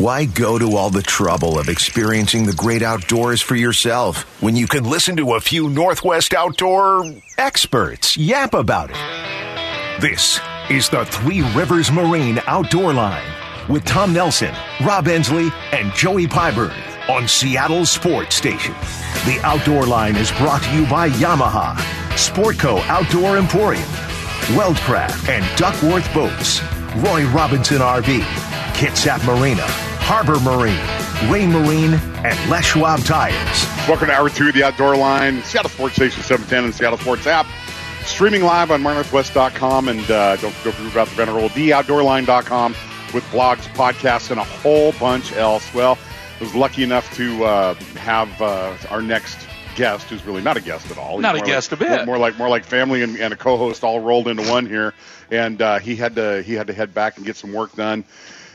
Why go to all the trouble of experiencing the great outdoors for yourself when you can listen to a few Northwest outdoor experts yap about it? This is the Three Rivers Marine Outdoor Line with Tom Nelson, Rob Endsley, and Joey Pyburn on Seattle Sports Station. The Outdoor Line is brought to you by Yamaha, Sportco Outdoor Emporium, Weldcraft and Duckworth Boats, Roy Robinson RV, Kitsap Marina, Harbor Marine, Raymarine, and Les Schwab Tires. Welcome to Hour 2 of the Outdoor Line, Seattle Sports Station 710 and Seattle Sports app. Streaming live on MyNorthwest.com and uh, don't, don't forget about the venerable TheOutdoorLine.com with blogs, podcasts, and a whole bunch else. Well, I was lucky enough to uh, have uh, our next guest, who's really not a guest at all. He's Not a guest like, a bit. More like more like family and, and a co-host all rolled into one here. And uh, he had to he had to head back and get some work done.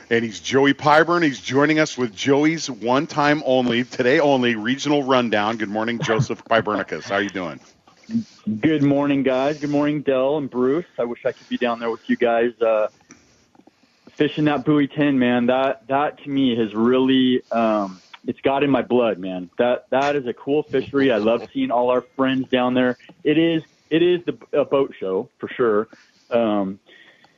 And he's Joey Pyburn. He's joining us with Joey's one time only, today only regional rundown. Good morning, Joseph Pyburnicus. How are you doing? Good morning, guys. Good morning, Dell and Bruce. I wish I could be down there with you guys uh, fishing that buoy 10, man. That that to me has really um, it's got in my blood, man. That that is a cool fishery. I love seeing all our friends down there. It is it is the a boat show for sure. Um,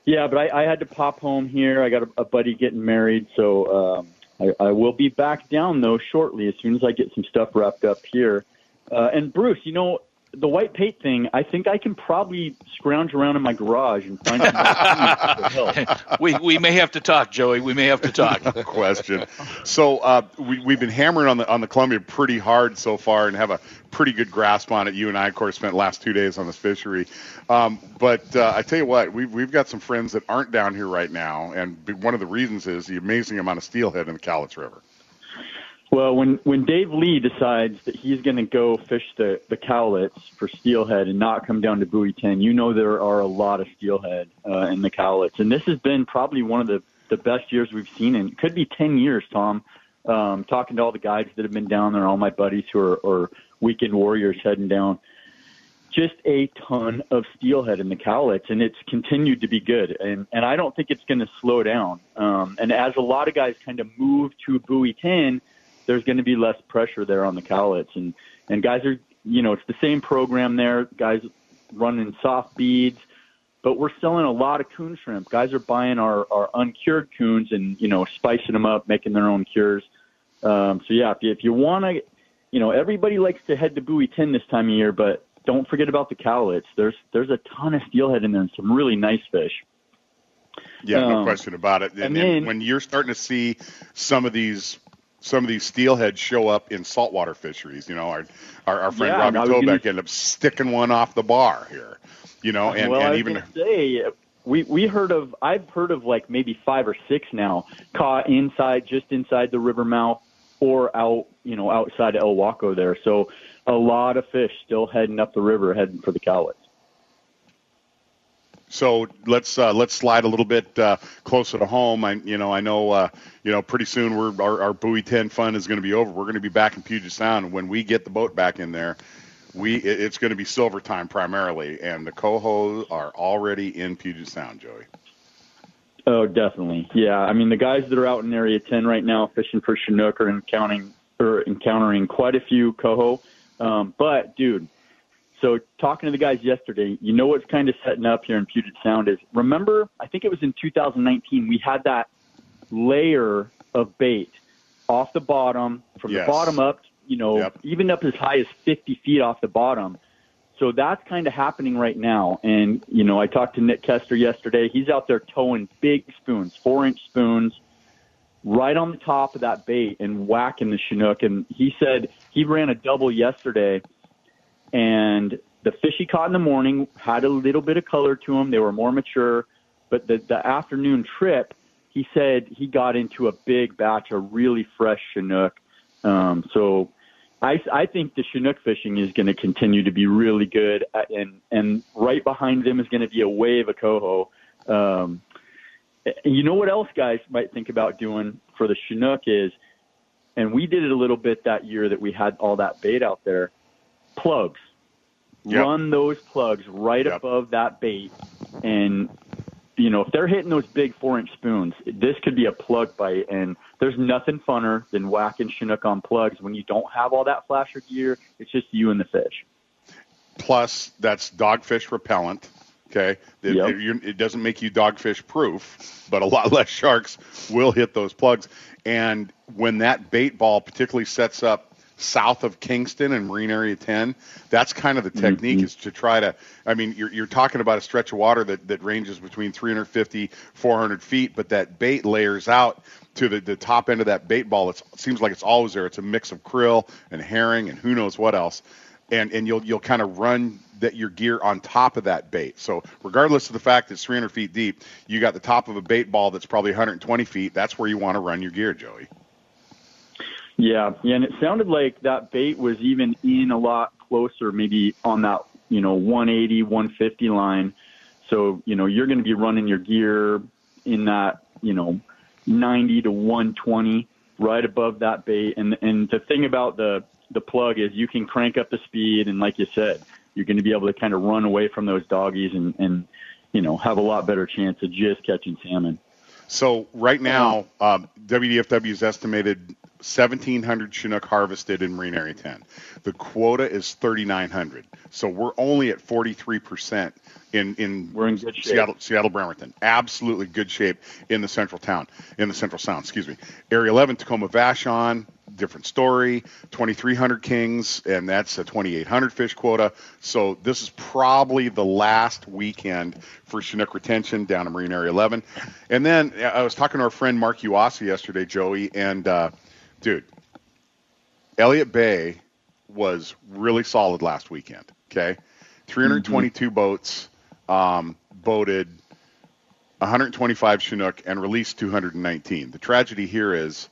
yeah, but I, I had to pop home here. I got a, a buddy getting married, so um, I, I will be back down though shortly as soon as I get some stuff wrapped up here. Uh, and Bruce, you know, the white paint thing, I think I can probably scrounge around in my garage and find some help. we we may have to talk, Joey. We may have to talk. question. So uh, we, we've been hammering on the on the Columbia pretty hard so far and have a pretty good grasp on it. You and I, of course, spent the last two days on this fishery. Um, but uh, I tell you what, we've we've got some friends that aren't down here right now, and be- one of the reasons is the amazing amount of steelhead in the Cowlitz River. Well, when when Dave Lee decides that he's going to go fish the the Cowlitz for steelhead and not come down to Buoy 10, you know there are a lot of steelhead uh, in the Cowlitz, and this has been probably one of the the best years we've seen in it could be 10 years, Tom. Um, talking to all the guides that have been down there, all my buddies who are, are weekend warriors heading down. Just a ton of steelhead in the Cowlitz, and it's continued to be good. And and I don't think it's going to slow down. Um, and as a lot of guys kind of move to Buoy 10, there's going to be less pressure there on the Cowlitz, and and guys are you know it's the same program there. Guys running soft beads, but we're selling a lot of coon shrimp. Guys are buying our our uncured coons and you know spicing them up, making their own cures. Um, so yeah, if you, if you want to, you know everybody likes to head to Buoy 10 this time of year, but don't forget about the Cowlitz. There's there's a ton of steelhead in there and some really nice fish. Yeah, no Um, question about it. And, and and then- when you're starting to see some of these some of these steelhead show up in saltwater fisheries, you know, our our, our friend Yeah, gonna- Tobeck ended up sticking one off the bar here. You know, and, well, and even say we we heard of I've heard of like maybe five or six now caught inside just inside the river mouth or out you know outside of Ilwaco there. So a lot of fish still heading up the river, heading for the Cowlitz. So let's uh, let's slide a little bit uh, closer to home. I you know I know uh, you know pretty soon we're our, our buoy ten fun is going to be over. We're going to be back in Puget Sound, when we get the boat back in there, we it, it's going to be silver time primarily, and the coho are already in Puget Sound, Joey. Oh, definitely. Yeah, I mean the guys that are out in Area 10 right now fishing for Chinook are encountering or encountering quite a few coho. Um, but dude, so talking to the guys yesterday, you know what's kind of setting up here in Puget Sound is remember I think it was in 2019 we had that layer of bait off the bottom from Yes. the bottom up, you know, Yep. even up as high as 50 feet off the bottom. So that's kind of happening right now. And, you know, I talked to Nick Kester yesterday. He's out there towing big spoons, four inch spoons, right on the top of that bait and whacking the Chinook. And he said he ran a double yesterday and the fish he caught in the morning had a little bit of color to them. They were more mature. But the, the afternoon trip, he said he got into a big batch of really fresh Chinook. Um, so I, I think the Chinook fishing is going to continue to be really good, uh, and and right behind them is going to be a wave of coho. Um, you know what else guys might think about doing for the Chinook is, and we did it a little bit that year that we had all that bait out there. Plugs, Yep. run those plugs right Yep. above that bait, and you know, if they're hitting those big four inch spoons, this could be a plug bite. And there's nothing funner than whacking Chinook on plugs when you don't have all that flasher gear. It's just you and the fish. Plus, that's dogfish repellent. Okay, it, Yep. it- it doesn't make you dogfish proof, but a lot less sharks will hit those plugs. And when that bait ball particularly sets up south of Kingston and Marine Area 10, that's kind of the technique mm-hmm. is to try to. I mean, you're, you're talking about a stretch of water that, that ranges between 350, 400 feet, but that bait layers out to the, the top end of that bait ball. It's, it seems like it's always there. It's a mix of krill and herring and who knows what else and and you'll you'll kind of run that your gear on top of that bait. So regardless of the fact that it's 300 feet deep, you got the top of a bait ball that's probably 120 feet. That's where you want to run your gear, Joey. Yeah, yeah, and it sounded like that bait was even in a lot closer, maybe on that you know 180, 150 line. So you know you're going to be running your gear in that you know 90 to 120, right above that bait. And and the thing about the the plug is you can crank up the speed, and like you said, you're going to be able to kind of run away from those doggies and and you know have a lot better chance of just catching salmon. So right now, um, WDFW has estimated 1,700 Chinook harvested in Marine Area 10. The quota is 3,900. So we're only at 43 percent in in We're in good shape. Seattle Seattle Bremerton. Absolutely good shape in the central town in the central sound. Excuse me. Area 11 Tacoma Vashon. Different story. 2,300 kings, and that's a 2,800 fish quota. So this is probably the last weekend for Chinook retention down in Marine Area 11. And then uh, I was talking to our friend Mark Yuasa yesterday, Joey, and uh, dude, Elliott Bay was really solid last weekend. Okay, 322 boats um, boated, 125 Chinook, and released 219. The tragedy here is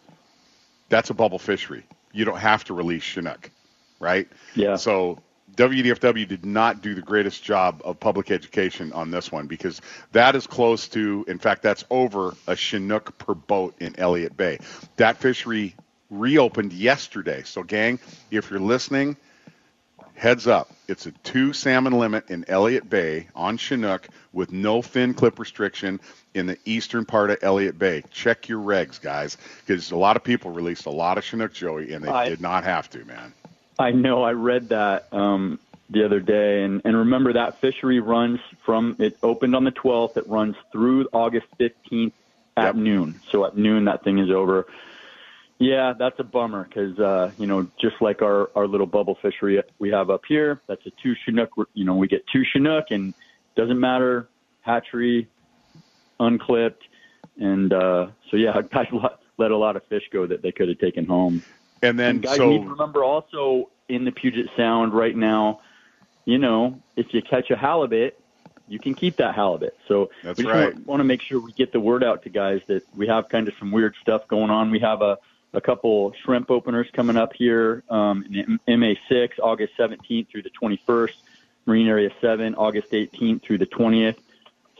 that's a bubble fishery. You don't have to release Chinook, right? Yeah. So WDFW did not do the greatest job of public education on this one because that is close to, in fact, that's over a Chinook per boat in Elliott Bay. That fishery reopened yesterday. So, gang, if you're listening, heads up. It's a two salmon limit in Elliott Bay on Chinook with no fin clip restriction in the eastern part of Elliott Bay. Check your regs, guys, because a lot of people released a lot of Chinook, Joey, and they I- did not have to, man. I know. I read that um, the other day, and, and remember that fishery runs from it opened on the 12th. It runs through August 15th at Yep. noon. So at noon, that thing is over. Yeah, that's a bummer because uh, you know just like our our little bubble fishery we have up here, that's a two Chinook. You know, we get two Chinook, and doesn't matter hatchery, unclipped, and uh, so yeah, guys let- let a lot of fish go that they could have taken home. And then And guys so need to remember also in the Puget Sound right now, you know, if you catch a halibut, you can keep that halibut. So we just right. want, want to make sure we get the word out to guys that we have kind of some weird stuff going on. We have a, a couple shrimp openers coming up here um, in MA6, August 17th through the 21st, Marine Area 7, August 18th through the 20th.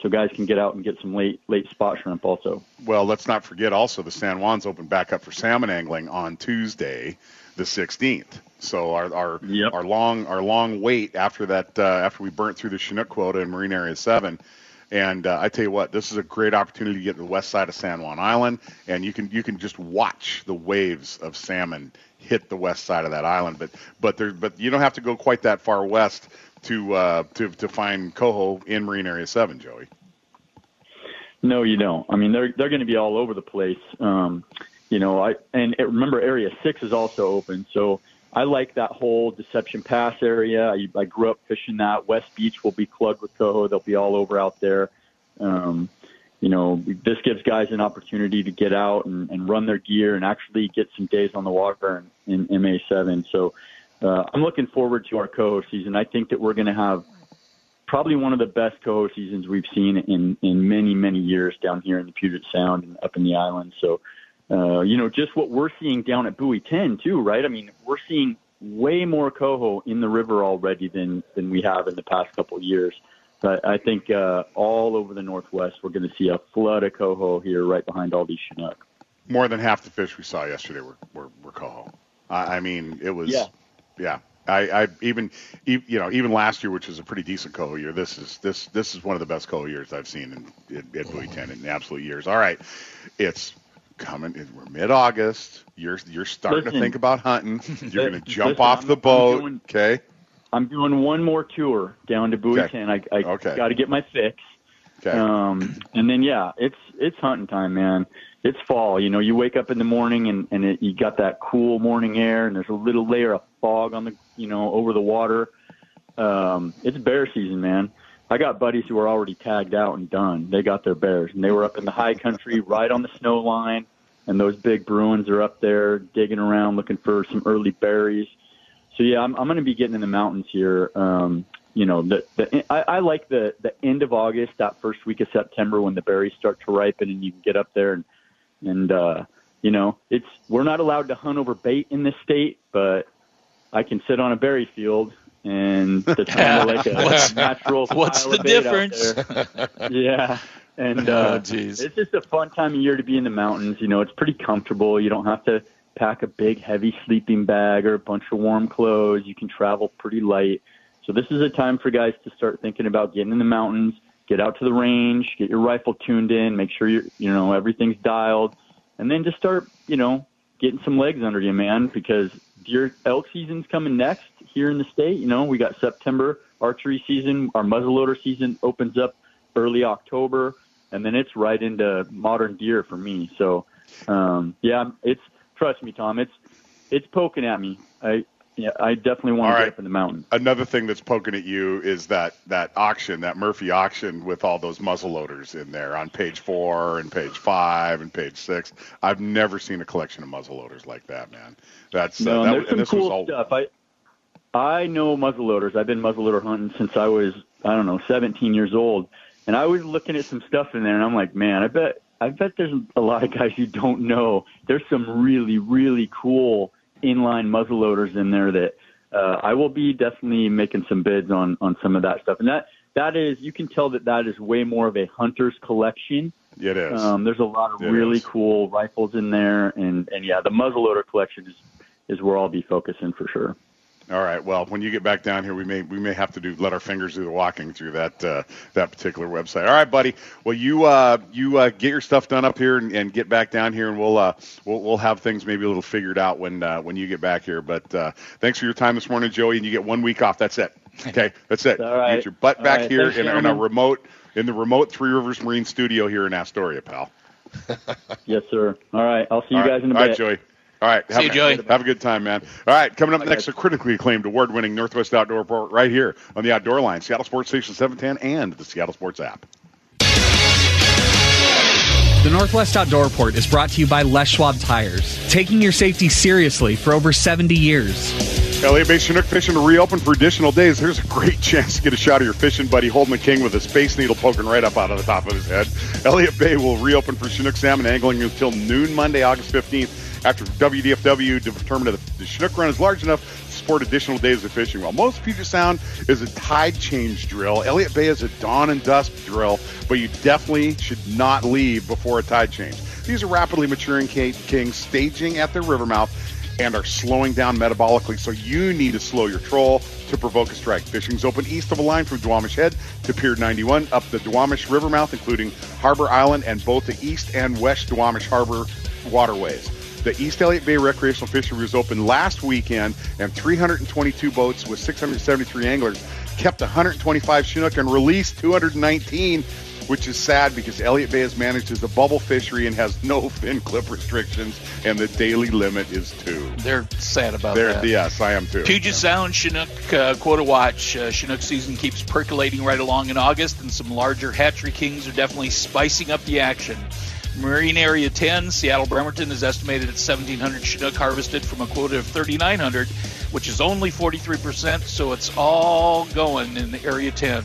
So guys can get out and get some late late spot shrimp also. Well, let's not forget also the San Juans open back up for salmon angling on Tuesday, the 16th. So our our Yep. our long our long wait after that uh, after we burnt through the Chinook quota in Marine Area Seven. And uh, I tell you what, this is a great opportunity to get to the west side of San Juan Island, and you can you can just watch the waves of salmon hit the west side of that island. But but there but you don't have to go quite that far west to uh, to to find coho in Marine Area Seven, Joey. No, you don't. I mean, they're they're going to be all over the place. Um, you know, I and remember Area Six is also open, so I like that whole Deception Pass area. I, I grew up fishing that. West Beach will be plugged with coho. They'll be all over out there. Um, you know, this gives guys an opportunity to get out and, and run their gear and actually get some days on the water in, in MA7. So uh, I'm looking forward to our coho season. I think that we're going to have probably one of the best coho seasons we've seen in in many many years down here in the Puget Sound and up in the island. So, uh, you know, just what we're seeing down at Buoy 10 too, right? I mean, we're seeing way more coho in the river already than than we have in the past couple of years. But I think uh, all over the Northwest, we're going to see a flood of coho here, right behind all these Chinook. more than half the fish we saw yesterday were were, were coho. I I mean, it was Yeah. yeah. I, I even, you know, even last year, which was a pretty decent coho year, this is this this is one of the best coho years I've seen in, in, at Buoy 10 in absolute years. All right, it's coming. We're mid-August. You're you're starting Listen. to think about hunting. You're going to jump off I'm- the I'm boat. doing- okay. I'm doing one more tour down to Buoy Okay. 10. I, I Okay. got to get my fix. Okay. Um, and then yeah, it's it's hunting time, man. It's fall. You know, you wake up in the morning and and it, you got that cool morning air, and there's a little layer of fog on the you know over the water. Um, it's bear season, man. I got buddies who are already tagged out and done. They got their bears, and they were up in the high country, right on the snow line, and those big Bruins are up there digging around looking for some early berries. So yeah, I'm I'm going to be getting in the mountains here. Um, you know, the, the I, I like the the end of August, that first week of September when the berries start to ripen and you can get up there and and uh, you know, it's we're not allowed to hunt over bait in this state, but I can sit on a berry field and it's kind of like a What's- natural. What's the of bait out difference? Yeah, and Oh, uh, jeez. it's just a fun time of year to be in the mountains. You know, it's pretty comfortable. You don't have to pack a big, heavy sleeping bag or a bunch of warm clothes. You can travel pretty light. So this is a time for guys to start thinking about getting in the mountains, get out to the range, get your rifle tuned in, make sure you you know everything's dialed, and then just start you know getting some legs under you, man. Because deer elk season's coming next here in the state. You know, we got September archery season. Our muzzleloader season opens up early October, and then it's right into modern deer for me. So, um, yeah, it's trust me, Tom. It's it's poking at me. I yeah, I definitely want All to right. get up in the mountains. Another thing that's poking at you is that that auction, that Murphy auction with all those muzzle loaders in there on page four and page five and page six. I've never seen a collection of muzzle loaders like that, man. That's No, uh, and that, there's was- some cool was all stuff. I I know muzzleloaders. I've been muzzleloader hunting since I was I don't know 17 years old, and I was looking at some stuff in there, and I'm like, man, I bet I bet there's a lot of guys you don't know. There's some really really cool inline muzzleloaders in there that uh, I will be definitely making some bids on on some of that stuff, and that that is you can tell that that is way more of a hunter's collection. it is. Um, there's a lot of It really is. cool rifles in there, and and yeah, the muzzleloader collection is is where I'll be focusing for sure. All right. Well, when you get back down here, we may we may have to do let our fingers do the walking through that uh, that particular website. All right, buddy. Well, you uh, you uh, get your stuff done up here and, and get back down here, and we'll uh, we'll we'll have things maybe a little figured out when uh, when you get back here. But uh, thanks for your time this morning, Joey, and you get one week off. That's it. Okay, that's it. All right. Get your butt All back right. here Thanks, in, in a remote in the remote Three Rivers Marine Studio here in Astoria, pal. Yes, sir. All right, I'll see you All right. guys in a All bit. right, Joey. All right. See have, you, Joey. Have a good time, man. All right. Coming up Bye, next, guys. a critically acclaimed award winning Northwest Outdoor Report right here on the Outdoor Line, Seattle Sports Station 710, and the Seattle Sports app. The Northwest Outdoor Report is brought to you by Les Schwab Tires, taking your safety seriously for over 70 years. Elliott Bay Chinook fishing to reopen for additional days. There's a great chance to get a shot of your fishing buddy Holden King with a space needle poking right up out of the top of his head. Elliott Bay will reopen for Chinook salmon angling until noon Monday, August 15th, after WDFW determined that the Chinook run is large enough to support additional days of fishing. While most Puget Sound is a tide change drill, Elliott Bay is a dawn and dusk drill, but you definitely should not leave before a tide change. These are rapidly maturing kings staging at their river mouth and are slowing down metabolically. So you need to slow your troll to provoke a strike. Fishing's open east of a line from Duwamish Head to Pier 91 up the Duwamish River mouth, including Harbor Island and both the east and west Duwamish Harbor waterways. The East Elliott Bay recreational fishery was open last weekend, and 322 boats with 673 anglers kept 125 Chinook and released 219 which is sad because Elliott Bay has managed as a bubble fishery and has no fin clip restrictions, and the daily limit is two. They're sad about There, that. yes, I am too. Puget Sound Chinook uh, quota watch. Uh, Chinook season keeps percolating right along in August, and some larger hatchery kings are definitely spicing up the action. Marine Area 10, Seattle Bremerton is estimated at 1,700 Chinook harvested from a quota of 3,900, which is only 43%, so it's all going in the Area 10.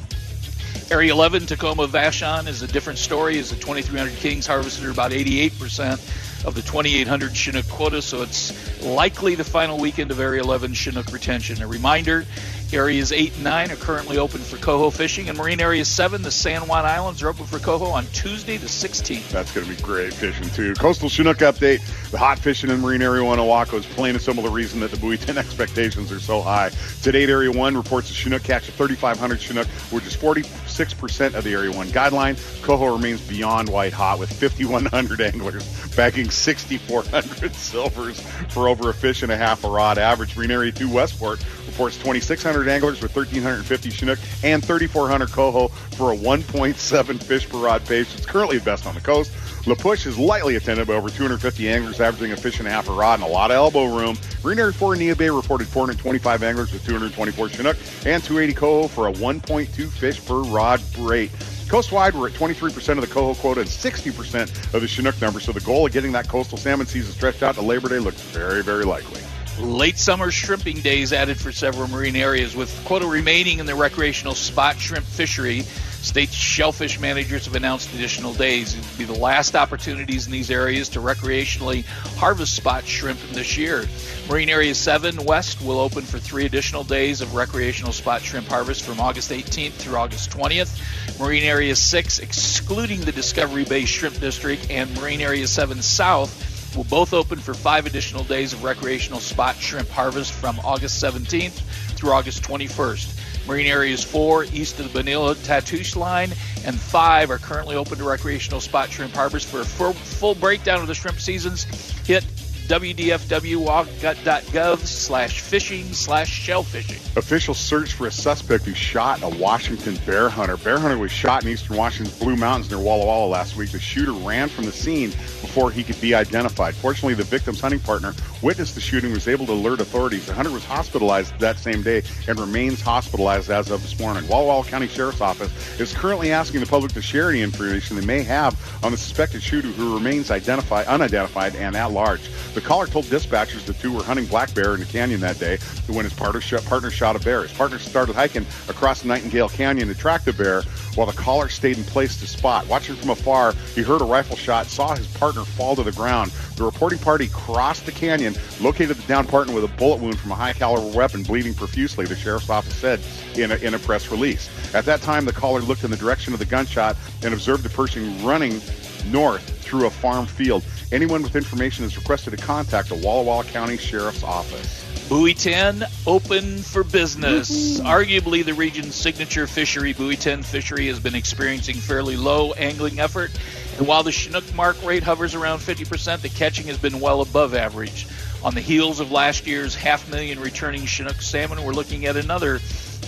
Area 11, Tacoma Vashon, is a different story. Is the 2,300 Kings harvested about 88% of the 2,800 Chinook quota, so it's likely the final weekend of Area 11 Chinook retention. A reminder, Areas 8 and 9 are currently open for coho fishing, and Marine Area 7, the San Juan Islands, are open for coho on Tuesday the 16th. That's going to be great fishing, too. Coastal Chinook update. The hot fishing in Marine Area 1 Ilwaco is plain and simple the reason that the buoy 10 expectations are so high. Today, Area 1 reports a Chinook catch of 3,500 Chinook, which is 46% of the Area 1 guideline. Coho remains beyond white hot with 5,100 anglers bagging 6,400 silvers for over a fish and a half a rod average. Marine Area 2 Westport reports 2,600 anglers with 1,350 Chinook and 3,400 coho for a 1.7 fish per rod pace. It's currently the best on the coast. La Push is lightly attended by over 250 anglers, averaging a fish and a half a rod and a lot of elbow room. Marine Area 4 Neah Bay reported 425 anglers with 224 Chinook and 280 coho for a 1.2 fish per rod rate. Coastwide, we're at 23% of the coho quota and 60% of the Chinook number, so the goal of getting that coastal salmon season stretched out to Labor Day looks very, very likely. Late summer shrimping days added for several marine areas. With quota remaining in the recreational spot shrimp fishery, state shellfish managers have announced additional days. It will be the last opportunities in these areas to recreationally harvest spot shrimp this year. Marine Area 7 West will open for three additional days of recreational spot shrimp harvest from August 18th through August 20th. Marine Area 6, excluding the Discovery Bay Shrimp District, and Marine Area 7 South will both open for five additional days of recreational spot shrimp harvest from August 17th through August 21st. Marine Areas 4 east of the Bonilla Tatoosh line and 5 are currently open to recreational spot shrimp harvest. For a full breakdown of the shrimp seasons, hit wdfw.gov slash fishing slash shellfishing. Officials search for a suspect who shot a Washington bear hunter. Bear hunter was shot in eastern Washington's Blue Mountains near Walla Walla last week. The shooter ran from the scene before he could be identified. Fortunately, the victim's hunting partner witnessed the shooting was able to alert authorities. The hunter was hospitalized that same day and remains hospitalized as of this morning. Walla Walla County Sheriff's Office is currently asking the public to share any information they may have on the suspected shooter who remains identified, unidentified and at large. The caller told dispatchers the two were hunting black bear in the canyon that day when his partner shot, partner shot a bear. His partner started hiking across Nightingale Canyon to track the bear while the caller stayed in place to spot. Watching from afar, he heard a rifle shot, saw his partner fall to the ground. The reporting party crossed the canyon, located the down partner with a bullet wound from a high caliber weapon, bleeding profusely, the sheriff's office said in a, in a press release. At that time, the caller looked in the direction of the gunshot and observed the person running north through a farm field. Anyone with information is requested to contact the Walla Walla County Sheriff's Office. Buoy 10 open for business. Arguably the region's signature fishery, Buoy 10 fishery has been experiencing fairly low angling effort. And while the Chinook mark rate hovers around 50%, the catching has been well above average. On the heels of last year's half million returning Chinook salmon, we're looking at another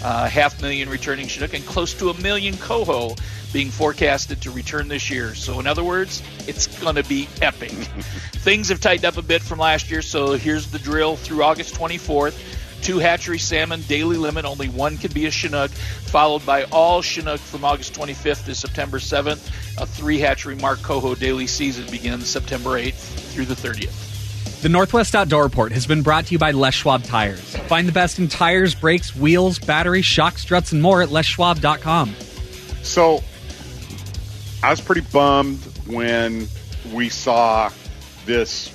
uh, half million returning Chinook and close to a million coho being forecasted to return this year. So, in other words, it's going to be epic. Things have tightened up a bit from last year, so here's the drill through August 24th. Two hatchery salmon, daily limit, only one can be a Chinook, followed by all Chinook from August 25th to September 7th. A three hatchery mark coho daily season begins September 8th through the 30th. The Northwest Outdoor Report has been brought to you by Les Schwab Tires. Find the best in tires, brakes, wheels, batteries, shock struts, and more at leschwab.com. So, I was pretty bummed when we saw this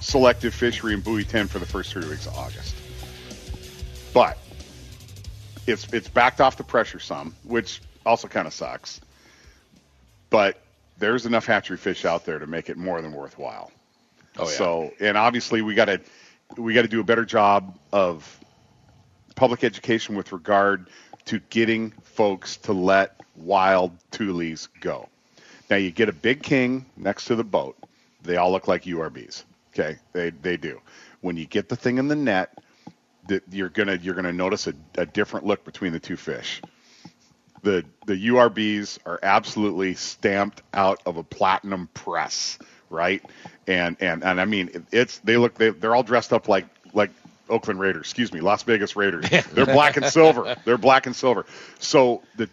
selective fishery in Buoy 10 for the first three weeks of August. But it's it's backed off the pressure some, which also kind of sucks. But there's enough hatchery fish out there to make it more than worthwhile. Oh, yeah. So, and obviously we got to we got to do a better job of public education with regard to getting folks to let wild tules go. Now you get a big king next to the boat. They all look like URBs. Okay, they they do. When you get the thing in the net, that you're gonna you're gonna notice a, a different look between the two fish. The the URBs are absolutely stamped out of a platinum press, right? And and and I mean it's they look they, they're all dressed up like like Oakland Raiders, excuse me, Las Vegas Raiders. They're black and silver. They're black and silver. So the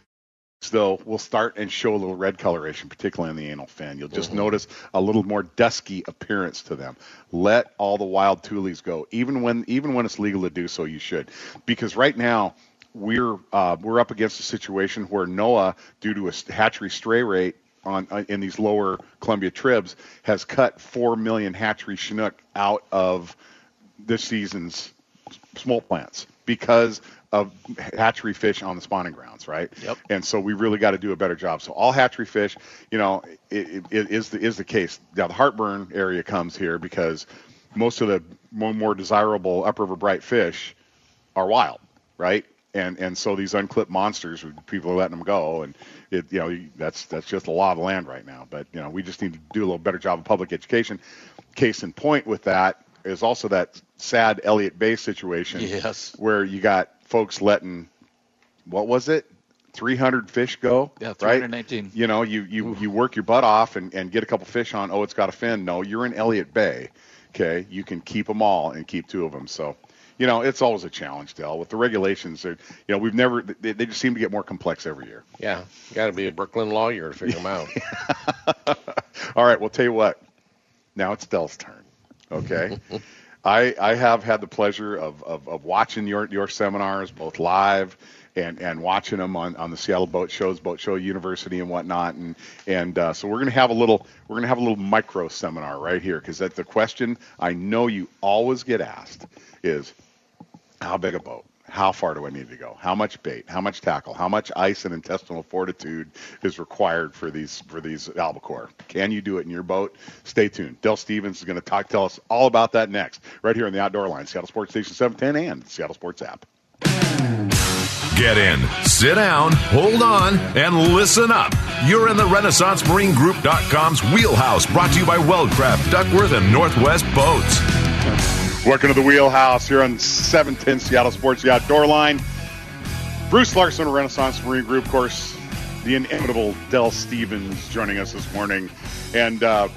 though will start and show a little red coloration, particularly on the anal fin. You'll just notice a little more dusky appearance to them. Let all the wild tules go, even when even when it's legal to do so. You should, because right now we're uh, we're up against a situation where NOAA, due to a hatchery stray rate on uh, in these lower Columbia tribs, has cut four million hatchery Chinook out of this season's smolt plants because of hatchery fish on the spawning grounds, right? Yep. And so we really got to do a better job. So all hatchery fish, you know, it, it is the is the case. Now the heartburn area comes here because most of the more, more desirable upriver bright fish are wild, right? And and so these unclipped monsters, people are letting them go, and it you know that's that's just a lot of land right now. But you know we just need to do a little better job of public education. Case in point with that is also that sad Elliott Bay situation, Yes. where you got folks letting what was it? 300 fish go? Yeah, right? you know you you, you work your butt off and, and get a couple fish on oh it's got a fin. No you're in elliott bay okay? You can keep them all and keep two of them so you know it's always a challenge dell. With the regulations you know we've never they, they just seem to get more complex every year. Yeah, you got to be a Brooklyn lawyer to figure them out. all right well tell you what. Now it's dell's turn okay? I, I have had the pleasure of, of, of watching your, your seminars both live and, and watching them on, on the Seattle Boat Shows, Boat Show University and whatnot. And, and uh, so we're going to have a little, we're going to have a little micro seminar right here because that the question I know you always get asked is how big a boat? How far do I need to go? How much bait? How much tackle? How much ice and intestinal fortitude is required for these for these albacore? Can you do it in your boat? Stay tuned. Dell Stevens is going to talk tell us all about that next, right here on the Outdoor Line, Seattle Sports Station 710 and Seattle Sports app. Get in, sit down, hold on, and listen up. You're in the RenaissanceMarineGroup.com's wheelhouse, brought to you by Weldcraft, Duckworth, and Northwest Boats. Welcome to the Wheelhouse here on 710 Seattle Sports, the Outdoor Line. Bruce Larson Renaissance Marine Group, of course, the inimitable Dell Stevens joining us this morning. And uh,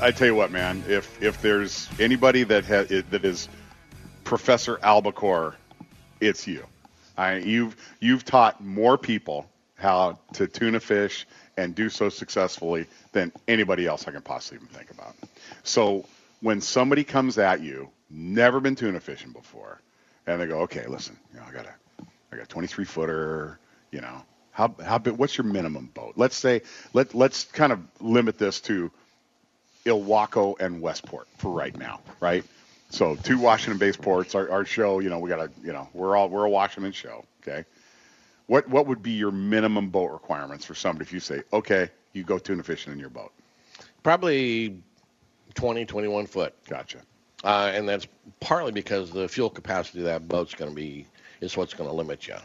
I tell you what, man, if if there's anybody that ha- that is Professor Albacore, it's you. I, you've you've taught more people how to tune a fish and do so successfully than anybody else I can possibly even think about. So when somebody comes at you, never been tuna fishing before, and they go, "Okay, listen, you know, I got a, I got a 23 footer, you know, how how big? What's your minimum boat? Let's say let let's kind of limit this to Ilwaco and Westport for right now, right? So two Washington based ports. Our, our show, you know, we got a, you know, we're all we're a Washington show. Okay, what what would be your minimum boat requirements for somebody if you say, okay, you go tuna fishing in your boat? Probably 20, 21 foot. Gotcha. Uh, and that's partly because the fuel capacity of that boat's going to be is what's going to limit you.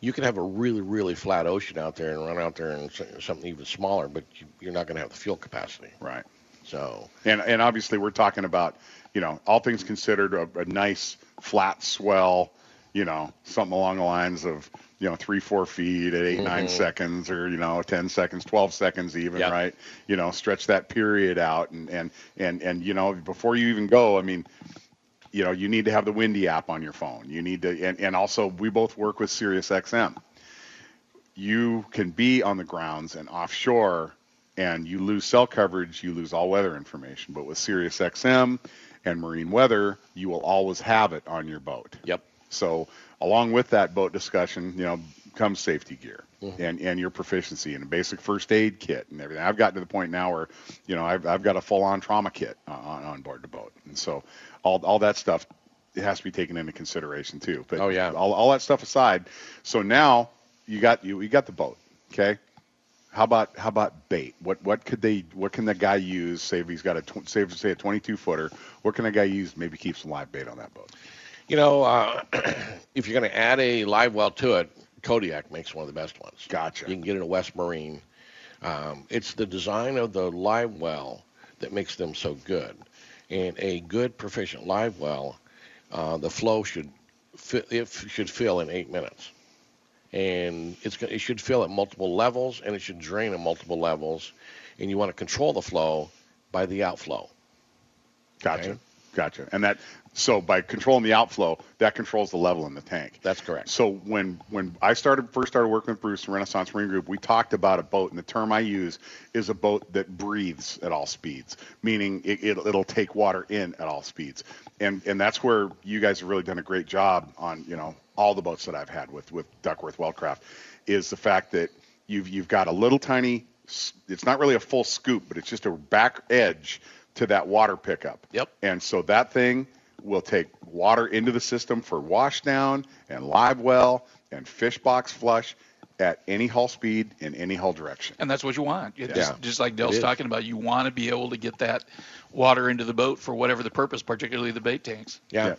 You can have a really, really flat ocean out there and run out there and something even smaller, but you, you're not going to have the fuel capacity. Right. So, And and obviously we're talking about, you know, all things considered, a, a nice flat swell, you know, something along the lines of, you know, three four feet at 8 nine mm-hmm. seconds, or you know, ten seconds, twelve seconds, even Yeah. right. You know, stretch that period out, and and and and you know, before you even go, I mean. You know, you need to have the Windy app on your phone. You need to, and, and also we both work with SiriusXM. You can be on the grounds and offshore and you lose cell coverage, you lose all weather information. But with SiriusXM and marine weather, you will always have it on your boat. yep. So along with that boat discussion, you know, comes safety gear mm-hmm. and, and your proficiency and a basic first aid kit and everything. I've gotten to the point now where, you know, I've, I've got a full on trauma kit on, on board the boat. And so all, all that stuff it has to be taken into consideration too. But Oh, yeah. all, all that stuff aside, so now you got you, you got the boat. Okay. How about how about bait? What what could they what can the guy use? Say if he's got a tw- say say a 22 footer, what can a guy use? Maybe keep some live bait on that boat. You know, uh, if you're going to add a live well to it, Kodiak makes one of the best ones. Gotcha. You can get it at West Marine. Um, it's the design of the live well that makes them so good. And a good, proficient live well, uh, the flow should fi- it should fill in eight minutes, and it's it should fill at multiple levels, and it should drain at multiple levels, and you want to control the flow by the outflow. Gotcha. Okay. Gotcha. And that so by controlling the outflow, that controls the level in the tank. That's correct. So when when I started first started working with Bruce and Renaissance Marine Group, we talked about a boat, and the term I use is a boat that breathes at all speeds, meaning it, it, it'll take water in at all speeds, and and that's where you guys have really done a great job on you know all the boats that I've had with with Duckworth Weldcraft, is the fact that you've you've got a little tiny, it's not really a full scoop, but it's just a back edge to that water pickup. Yep. And so that thing will take water into the system for washdown and live well and fish box flush at any hull speed in any hull direction. And that's what you want. It Yeah. Just, just like Dale's is. talking about, you want to be able to get that water into the boat for whatever the purpose, particularly the bait tanks. Yeah. Yeah.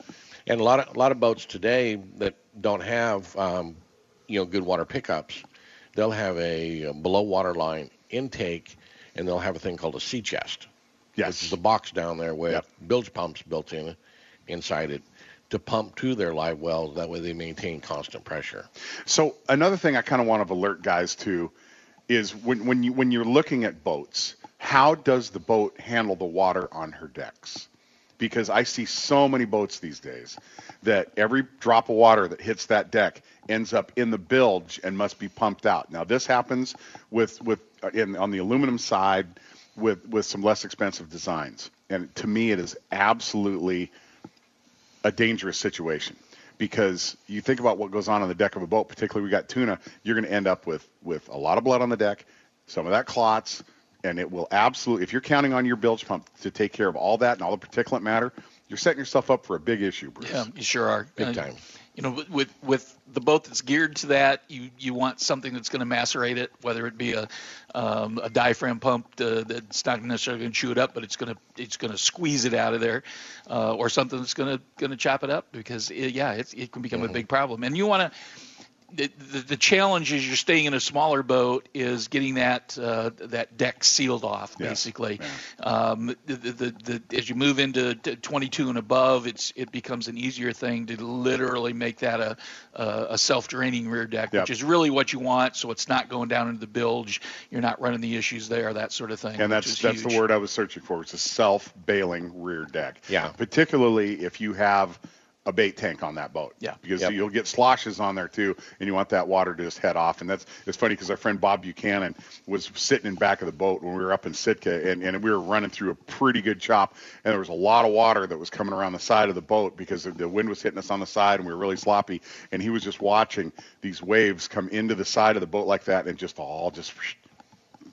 And a lot of a lot of boats today that don't have um, you know good water pickups, they'll have a, below water line intake, and they'll have a thing called a sea chest. Yes. Which is a box down there with Yep. bilge pumps built in inside it to pump to their live wells. That way they maintain constant pressure. So another thing I kind of want to alert guys to is when, when you when you're looking at boats, how does the boat handle the water on her decks? Because I see so many boats these days that every drop of water that hits that deck ends up in the bilge and must be pumped out. Now this happens with with uh, in on the aluminum side with with some less expensive designs. And to me it is absolutely a dangerous situation because you think about what goes on on the deck of a boat, particularly we got tuna, you're going to end up with with a lot of blood on the deck, some of that clots, and it will absolutely if you're counting on your bilge pump to take care of all that and all the particulate matter, you're setting yourself up for a big issue, Bruce. Yeah, you sure are. Big Uh, time. You know, with, with with the boat that's geared to that, you you want something that's going to macerate it, whether it be a um, a diaphragm pump uh, that's not necessarily going to chew it up, but it's going to it's going to squeeze it out of there, uh, or something that's going to going to chop it up because it, yeah, it's, it can become a big problem. And you want to the, the, the challenge is you're staying in a smaller boat is getting that uh, that deck sealed off Yeah, basically. Um, the, the, the, the, as you move into 22 and above, it's it becomes an easier thing to literally make that a a, a self-draining rear deck, Yep. which is really what you want. So it's not going down into the bilge. You're not running the issues there, that sort of thing. And that's that's the word I was searching for. It's a self-bailing rear deck. Yeah. Particularly if you have a bait tank on that boat. Yeah. Because Yep. you'll get sloshes on there too, and you want that water to just head off. And that's it's funny because our friend Bob Buchanan was sitting in back of the boat when we were up in Sitka, and, and we were running through a pretty good chop, and there was a lot of water that was coming around the side of the boat because the wind was hitting us on the side, and we were really sloppy. And he was just watching these waves come into the side of the boat like that, and just all just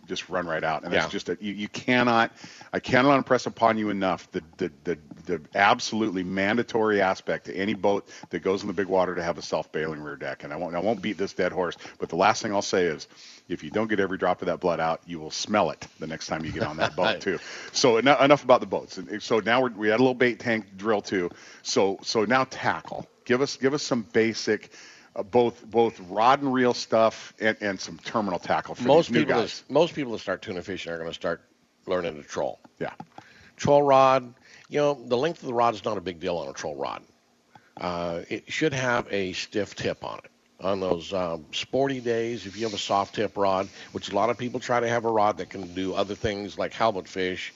just run right out. And Yeah. that's just a, you, you cannot, I cannot impress upon you enough the, the, the, the absolutely mandatory aspect to any boat that goes in the big water to have a self-bailing rear deck. And I won't, I won't beat this dead horse, but the last thing I'll say is if you don't get every drop of that blood out, you will smell it the next time you get on that boat too. So eno- enough about the boats. So now we're, we had a little bait tank drill too. So, so now tackle, give us, give us some basic, uh, both both rod and reel stuff and, and some terminal tackle for Most people, guys. that, most people that start tuna fishing are going to start learning to troll. Yeah. Troll rod, you know, the length of the rod is not a big deal on a troll rod. Uh, it should have a stiff tip on it. On those um, sporty days, if you have a soft tip rod, which a lot of people try to have a rod that can do other things like halibut fish,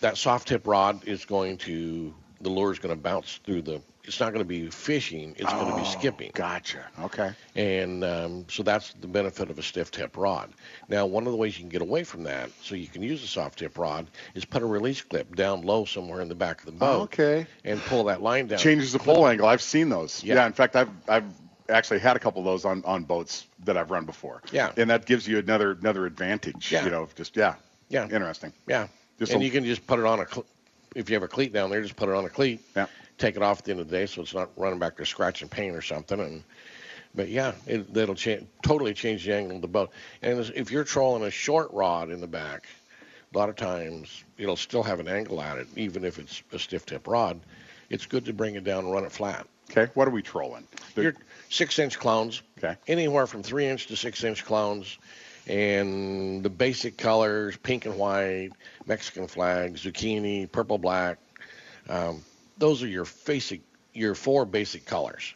that soft tip rod is going to, the lure is going to bounce through the, it's not going to be fishing, it's going to be skipping. Gotcha. Okay. And um, so that's the benefit of a stiff tip rod. Now, one of the ways you can get away from that, so you can use a soft tip rod, is put a release clip down low somewhere in the back of the boat Okay. and pull that line down. Changes the pull angle. I've seen those. Yeah. Yeah. in fact, I've I've actually had a couple of those on, on boats that I've run before. Yeah. And that gives you another another advantage. Yeah. You know, just yeah. Yeah. Interesting. Yeah. Just and a- you can just put it on a, cl- if you have a cleat down there, just put it on a cleat. Yeah. Take it off at the end of the day so it's not running back to scratch and paint or something. And But yeah, it, that'll cha- totally change the angle of the boat. And if you're trolling a short rod in the back, a lot of times it'll still have an angle at it, even if it's a stiff tip rod. It's good to bring it down and run it flat. Okay. What are we trolling? The- Your six inch clones, Okay. anywhere from three inch to six inch clones, and the basic colors pink and white, Mexican flag, zucchini, purple black. Um, those are your basic, your four basic colors.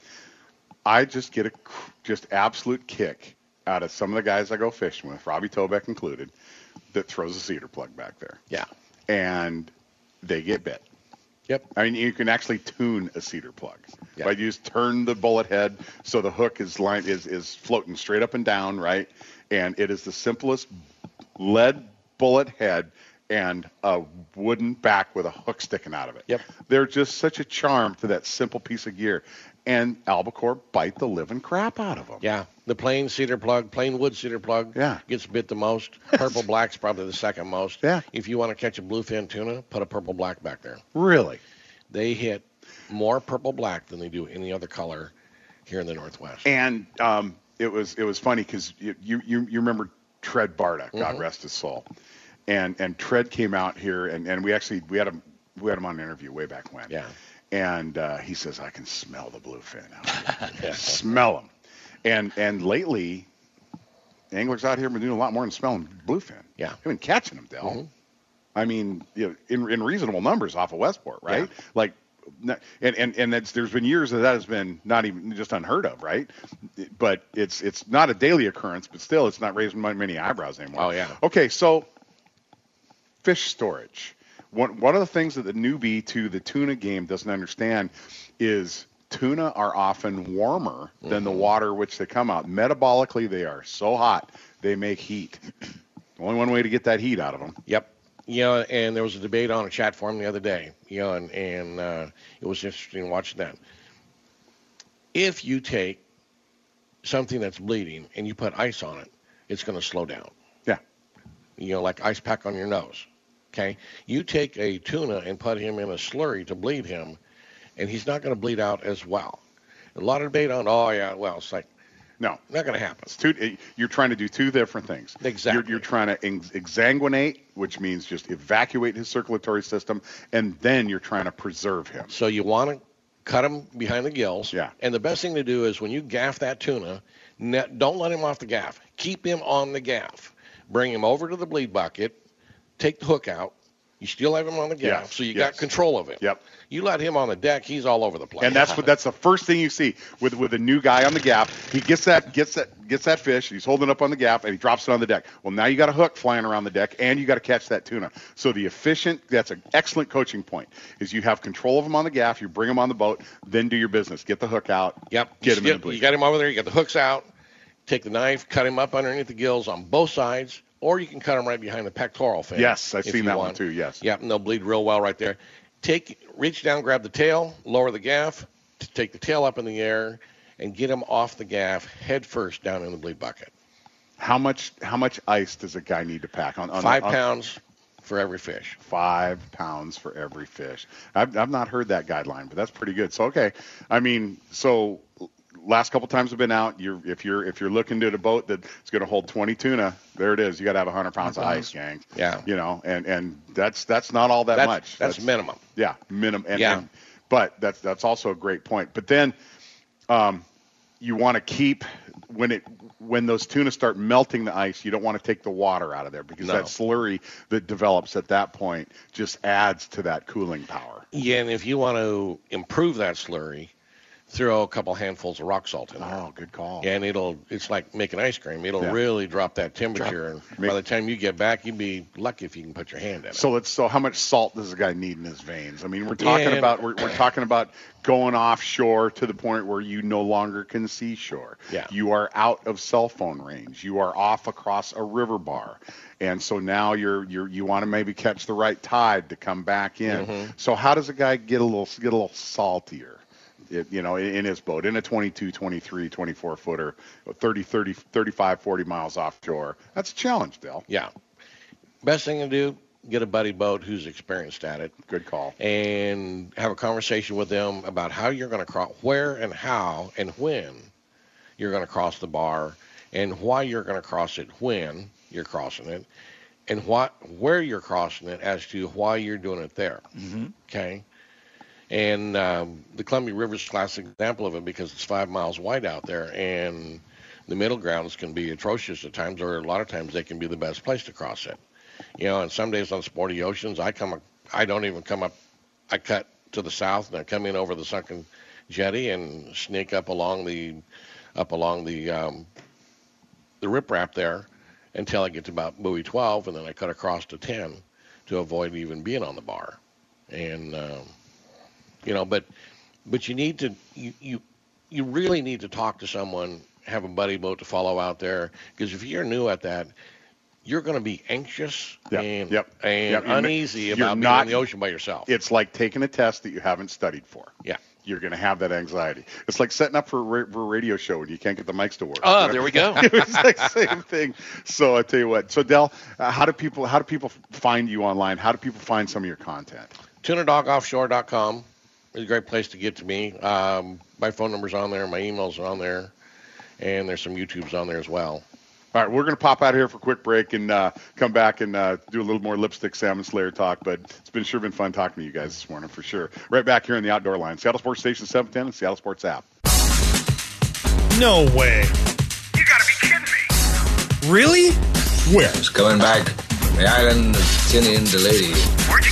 I just get a just absolute kick out of some of the guys I go fishing with, Robbie Tobeck included, that throws a cedar plug back there, Yeah. and they get bit. Yep. I mean, you can actually tune a cedar plug. Yeah. Right? You just turn the bullet head so the hook is line is is floating straight up and down, right? And it is the simplest lead bullet head and a wooden back with a hook sticking out of it. Yep. They're just such a charm to that simple piece of gear. And albacore bite the living crap out of them. Yeah. The plain cedar plug, plain wood cedar plug, Yeah. gets bit the most. Purple black's probably the second most. Yeah. If you want to catch a bluefin tuna, put a purple black back there. Really? they hit more purple black than they do any other color here in the Northwest. And um, it was it was funny because you, you you remember Tred Barta, God Mhm. rest his soul, and and Tred came out here and and we actually we had him we had him on an interview way back when. Yeah. And uh, he says I can smell the bluefin. Yeah. smell them. And and lately, anglers out here have been doing a lot more than smelling bluefin. Yeah. They've been catching them, Dell. Mhm. I mean, you know, in in reasonable numbers off of Westport, right? Like, n- and and and that's, there's been years that that has been not even just unheard of, right? But it's it's not a daily occurrence, but still, it's not raising my- many eyebrows anymore. Oh, yeah. Okay, so fish storage. One one of the things that the newbie to the tuna game doesn't understand is tuna are often warmer than the mm-hmm. water which they come out. Metabolically, they are so hot they make heat. Only one way to get that heat out of them. Yep. You know, and there was a debate on a chat forum the other day. You know, and, and uh, it was interesting watching that. If you take something that's bleeding and you put ice on it, it's going to slow down. Yeah. You know, like ice pack on your nose. Okay. You take a tuna and put him in a slurry to bleed him, and he's not going to bleed out as well. A lot of debate on, oh yeah, well, it's like No, not going to happen. It's two, you're trying to do two different things. Exactly. You're, you're trying to ex- exsanguinate, which means just evacuate his circulatory system, and then you're trying to preserve him. So you want to cut him behind the gills. Yeah. And the best thing to do is when you gaff that tuna, don't let him off the gaff. Keep him on the gaff. Bring him over to the bleed bucket. Take the hook out. You still have him on the gaff, Yes, so you yes. got control of him. Yep. You let him on the deck, he's all over the place. And that's what that's the first thing you see with with a new guy on the gaff. He gets that gets that gets that fish. He's holding it up on the gaff and he drops it on the deck. Well, now you got a hook flying around the deck and you got to catch that tuna. So the efficient that's an excellent coaching point is you have control of him on the gaff. You bring him on the boat, then do your business. Get the hook out. Yep. Get him in the. You got him over there. You got the hooks out. Take the knife, cut him up underneath the gills on both sides, or you can cut them right behind the pectoral fin. Yes, I've seen that one too. Yes. Yep, and they'll bleed real well right there. Take, reach down, grab the tail, lower the gaff, take the tail up in the air, and get him off the gaff head first down in the bleed bucket. How much how much ice does a guy need to pack on, on Five on- pounds for every fish. Five pounds for every fish. I've, I've not heard that guideline, but that's pretty good. So okay, I mean, so last couple times I've been out, you're if you're if you're looking at a boat that's going to hold 20 tuna, there it is. You got to have 100 pounds of ice, gang. Yeah. You know, and and that's that's not all that That's, much. that's, minimum. yeah, minimum. And, Yeah. and- but that's that's also a great point. But then, um, you want to keep when it when those tuna start melting the ice, you don't want to take the water out of there because No. that slurry that develops at that point just adds to that cooling power. Yeah, and if you want to improve that slurry, throw a couple handfuls of rock salt in there. Oh, good call. and it'll it's like making ice cream. It'll Yeah. really drop that temperature, and Make- by the time you get back, you'd be lucky if you can put your hand in it. So let's. So how much salt does a guy need in his veins? I mean, we're talking Yeah. about we're, we're talking about going offshore to the point where you no longer can see shore. Yeah. You are out of cell phone range. You are off across a river bar, and so now you're you're you want to maybe catch the right tide to come back in. Mm-hmm. So how does a guy get a little get a little saltier? It, you know, in, in his boat, in a 22, 23, 24 footer, 30, 30, 35, 40 miles offshore. That's a challenge, Dale. yeah, best thing to do: get a buddy boat who's experienced at it, Good call. and have a conversation with them about how you're going to cross, where and how and when you're going to cross the bar, and why you're going to cross it when you're crossing it, and what where you're crossing it as to why you're doing it there. Mm-hmm. Okay. And um, the Columbia River is a classic example of it because it's five miles wide out there, and the middle grounds can be atrocious at times, or a lot of times they can be the best place to cross it. You know, and some days on Sporty Oceans, I come, I don't even come up, I cut to the south and I come in over the sunken jetty and sneak up along the, up along the, um, the riprap there until I get to about buoy 12, and then I cut across to 10 to avoid even being on the bar. And um, you know, but but you need to you you you really need to talk to someone, have a buddy boat to follow out there, because if you're new at that, you're going to be anxious Yep, and yep, and yep. Uneasy you're about being not- on the ocean by yourself. It's like taking a test that you haven't studied for. yeah. You're going to have that anxiety. It's like setting up for a, for a radio show and you can't get the mics to work. Oh, there we go. it's like same thing. So I tell you what. So Dell, uh, how do people how do people find you online? How do people find some of your content? TunaDogOffshore.com. is a great place to get to me. Um, my phone number's on there, my emails on there, and there's some YouTubes on there as well. All right, we're going to pop out here for a quick break and uh, come back and uh, do a little more lipstick salmon slayer talk. But it's been sure been fun talking to you guys this morning for sure. Right back here in the outdoor line, Seattle Sports Station 710 and Seattle Sports app. No way. You gotta be kidding me. Really? Where? Just coming back from the island of Tinian the lady. Where'd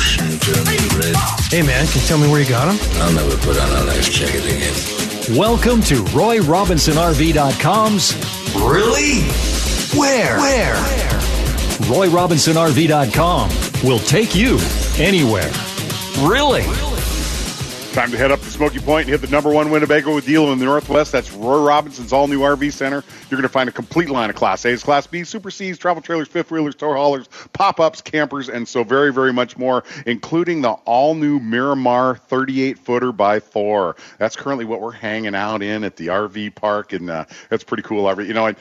ocean turned red. Hey, man, can you tell me where you got him? I'll never put on a life jacket again. Welcome to RoyRobinsonRV.com's Really? Where? Where? RoyRobinsonRV.com will take you anywhere. Really? Time to head up to Smoky Point and hit the number one Winnebago deal in the Northwest. That's Roy Robinson's all new RV center. You're going to find a complete line of Class A's, Class B's, Super C's, travel trailers, fifth wheelers, tow haulers, pop ups, campers, and so very, very much more, including the all new Miramar 38 footer by Thor. That's currently what we're hanging out in at the RV park, and uh, that's pretty cool. You know, and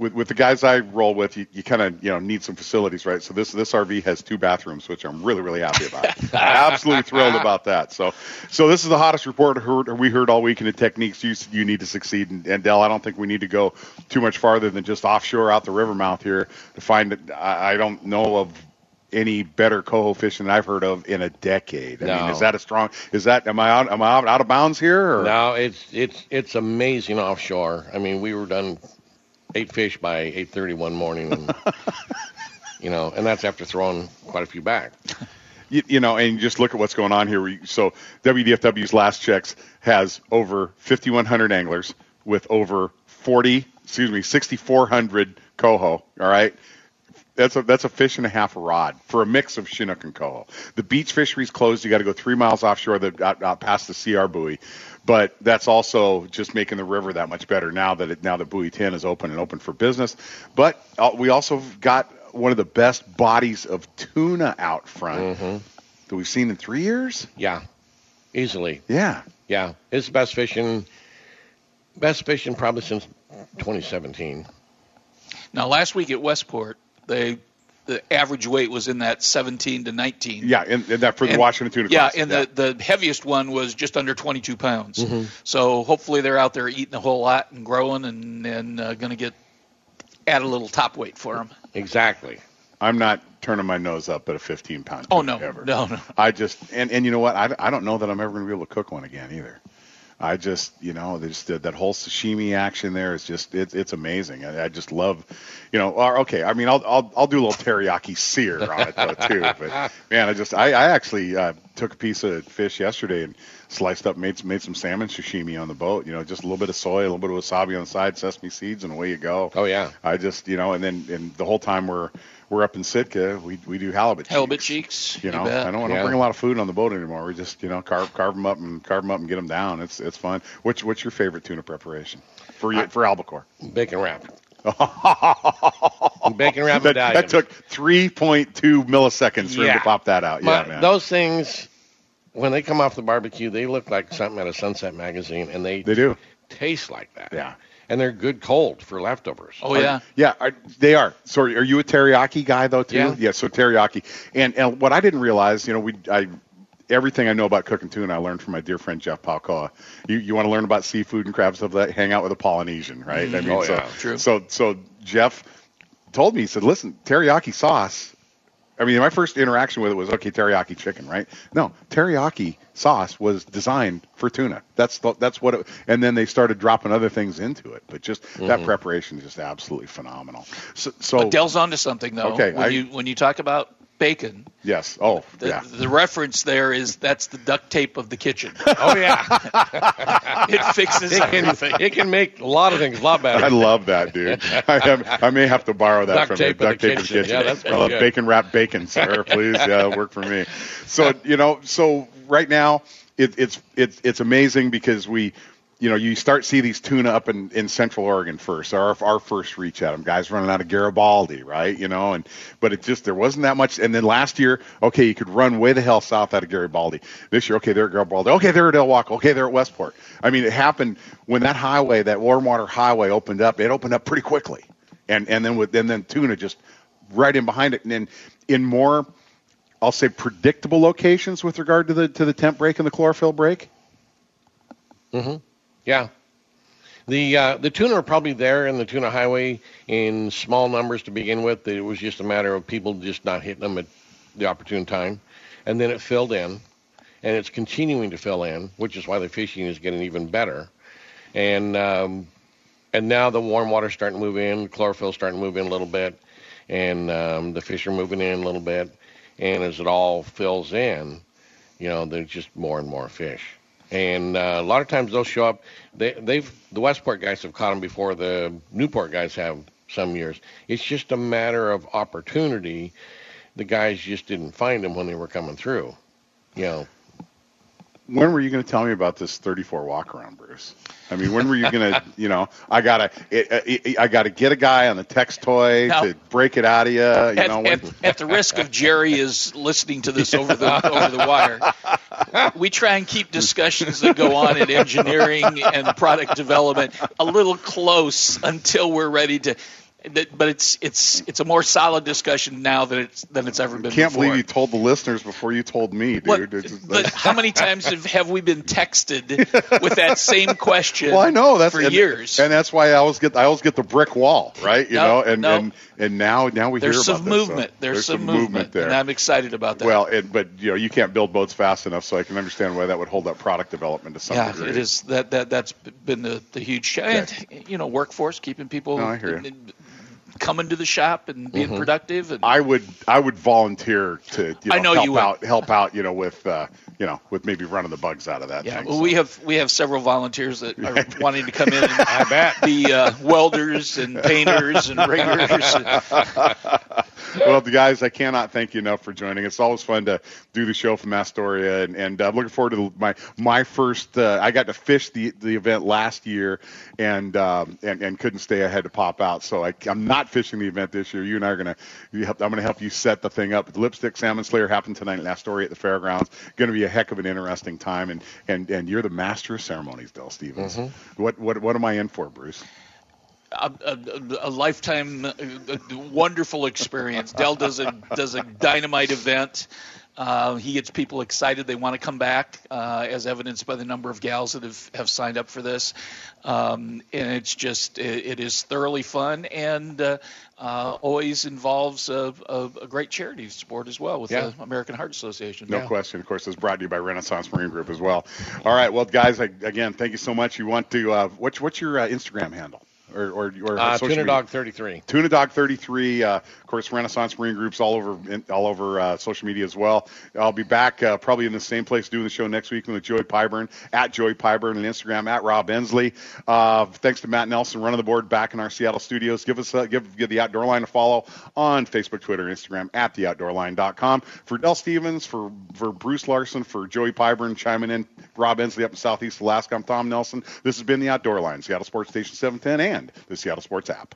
with, with the guys I roll with, you, you kind of you know need some facilities, right? So this this RV has two bathrooms, which I'm really really happy about. Absolutely thrilled about that. So so this is the hottest report heard, we heard all week in the techniques you you need to succeed. And, and Dell, I don't think we need to go too much farther than just offshore out the river mouth here to find it. I, I don't know of any better coho fishing than I've heard of in a decade. I No. mean, is that a strong? Is that am I out? Am I out, out of bounds here? Or? No, it's it's it's amazing offshore. I mean, we were done eight fish by 8:30 one morning, and, you know, and that's after throwing quite a few back. you, you know, and just look at what's going on here. So WDFW's last checks has over 5,100 anglers with over 40, excuse me, 6,400 coho. All right. That's a that's a fish and a half a rod for a mix of Chinook and coho. The beach fishery's closed. You got to go three miles offshore, the, out, out past the CR buoy. But that's also just making the river that much better now that it, now that Buoy 10 is open and open for business. But uh, we also got one of the best bodies of tuna out front that we've seen in three years. Yeah, easily. Yeah. Yeah, it's the best fishing, best fishing probably since 2017. Now, last week at Westport, they the average weight was in that 17 to 19. Yeah, and, and that for the And- Washington tuna Yeah, class. and the, the heaviest one was just under 22 pounds. Mm-hmm. So hopefully they're out there eating a whole lot and growing and, and uh, going to get add a little top weight for them. Exactly. I'm not turning my nose up at a 15 pound. Oh, no. ever. No, no. I just and and you know what? I, I don't know that I'm ever going to be able to cook one again either. I just you know there's that, that whole sashimi action there is just it's it's amazing. I, I just love, you know. Or, okay, I mean I'll I'll I'll do a little teriyaki sear on it though too. But man, I just I, I actually uh, took a piece of fish yesterday and sliced up made some, made some salmon sashimi on the boat. You know, just a little bit of soy, a little bit of wasabi on the side, sesame seeds, and away you go. Oh yeah. I just, you know, and then and the whole time we're we're up in Sitka, we we do halibut. Halibut cheeks. cheeks. You know, bet. I don't want to Yeah. bring a lot of food on the boat anymore. We just, you know, carve carve them up and carve them up and get them down. It's it's fun. What's what's your favorite tuna preparation for you, for albacore? Bacon wrap. Bacon wrap that, medallion. that took 3.2 milliseconds for him to pop that out. My- yeah, man. Those things, when they come off the barbecue, they look like something out of Sunset Magazine, and they they do. taste like that. Yeah. And they're good cold for leftovers. Oh, yeah. Yeah, are, they are. Sorry, are you a teriyaki guy though too? Yeah. yeah so teriyaki. And and what I didn't realize, you know, we I everything I know about cooking tuna, I learned from my dear friend Jeff Palcoa. You you want to learn about seafood and crab stuff? That hang out with a Polynesian, right? I mm-hmm. mean, Oh, so yeah. True. so so Jeff told me he said, listen, teriyaki sauce. I mean, my first interaction with it was okay, teriyaki chicken, right? No, teriyaki sauce was designed for tuna. That's the, that's what it. And then they started dropping other things into it, but just that mm-hmm. preparation is just absolutely phenomenal. So, so But Dell's onto something though. Okay, when I- you when you talk about bacon, yes, oh the, yeah, the reference there is that's the duct tape of the kitchen. Oh yeah. it fixes it can everything. it can make a lot of things a lot better. I love that, dude. I have, I may have to borrow that Duct from tape you. Duct the tape of the kitchen. kitchen. Yeah, that's pretty good. bacon wrap bacon, sir. Please, yeah, work for me. So you know, so right now it, it's it's it's amazing because we. You know, you start see these tuna up in, in Central Oregon first. Our our first reach at them, guys running out of Garibaldi, right? You know, and but it just there wasn't that much. And then last year, okay, you could run way the hell south out of Garibaldi. This year, okay, they're at Garibaldi. Okay, they're at El. Okay, they're at Westport. I mean, it happened when that highway, that warm water highway, opened up. It opened up pretty quickly, and and then with and then tuna just right in behind it, and then in more I'll say predictable locations with regard to the to the temp break and the chlorophyll break. Mm-hmm. Yeah. The uh, the tuna are probably there in the tuna highway in small numbers to begin with. It was just a matter of people just not hitting them at the opportune time, and then it filled in, and it's continuing to fill in, which is why the fishing is getting even better, and um, and now the warm water's starting to move in, chlorophyll's starting to move in a little bit, and um, the fish are moving in a little bit, and as it all fills in, you know, there's just more and more fish. And uh, a lot of times they'll show up. They, they've the Westport guys have caught them before the Newport guys have some years. It's just a matter of opportunity. The guys just didn't find them when they were coming through. You know, When were you going to tell me about this 34 walk around, Bruce? I mean, when were you going to, you know, I gotta, it, it, I gotta get a guy on the text toy Now- to break it out of you. You at, know, when, at, at the risk of Jerry is listening to this over the over the wire, we try and keep discussions that go on in engineering and product development a little close until we're ready to. But it's it's it's a more solid discussion now than it's than it's ever been. I can't before. believe you told the listeners before you told me, dude. What- but how many times have, have we been texted with that same question? well, I know that's for and, years. and that's why I always get I always get the brick wall, right? You No, know, and no. and and now now we There's hear some about this, so movement. There's, some, movement, there. and I'm excited about that. Well, it, but you know, you can't build boats fast enough, so I can understand why that would hold up product development to some yeah, degree. it is that that that's been the the huge challenge. You know, workforce keeping people No, I hear you. In- in- coming to the shop and being Mhm. productive. And I would I would volunteer to you know, I know help you would. out help out you know with uh, you know with maybe running the bugs out of that yeah, thing. well, so. we have we have several volunteers that are wanting to come in. And I bet be uh, welders and painters and riggers. well, the guys, I cannot thank you enough for joining. It's always fun to do the show from Astoria, and, and I'm looking forward to my my first. Uh, I got to fish the the event last year, and um, and and couldn't stay. I had to pop out, so I, I'm not fishing the event this year. You and I are gonna. You help, I'm gonna help you set the thing up. The Lipstick Salmon Slayer happened tonight in Astoria at the fairgrounds. Going to be a heck of an interesting time, and and and you're the master of ceremonies, Dell Stevens. What what what am I in for, Bruce? A, a, a lifetime uh, uh, wonderful experience. Dell does a does a dynamite event. Uh, he gets people excited. They want to come back, uh, as evidenced by the number of gals that have, have signed up for this. Um, and it's just it, it is thoroughly fun and uh, uh, always involves a, a, a great charity support as well with Yeah. the American Heart Association. No question. Of course, it's brought to you by Renaissance Marine Group as well. All right. Well, guys, I, again, thank you so much. You want to, uh, what's, what's your uh, Instagram handle? Or, or, or uh, Tuna media? Dog 33. Tuna Dog 33. Uh, of course, Renaissance Marine Group's all over in, all over uh, social media as well. I'll be back uh, probably in the same place doing the show next week with Joey Pyburn at Joey Pyburn and Instagram at Rob Endsley. Uh, thanks to Matt Nelson running the board back in our Seattle studios. Give us uh, give give the Outdoor Line a follow on Facebook, Twitter, Instagram at the theoutdoorline.com. For Dell Stevens, for for Bruce Larson, for Joey Pyburn chiming in, Rob Endsley up in Southeast Alaska. I'm Tom Nelson. This has been the Outdoor Line, Seattle Sports Station 710, and the Seattle Sports app.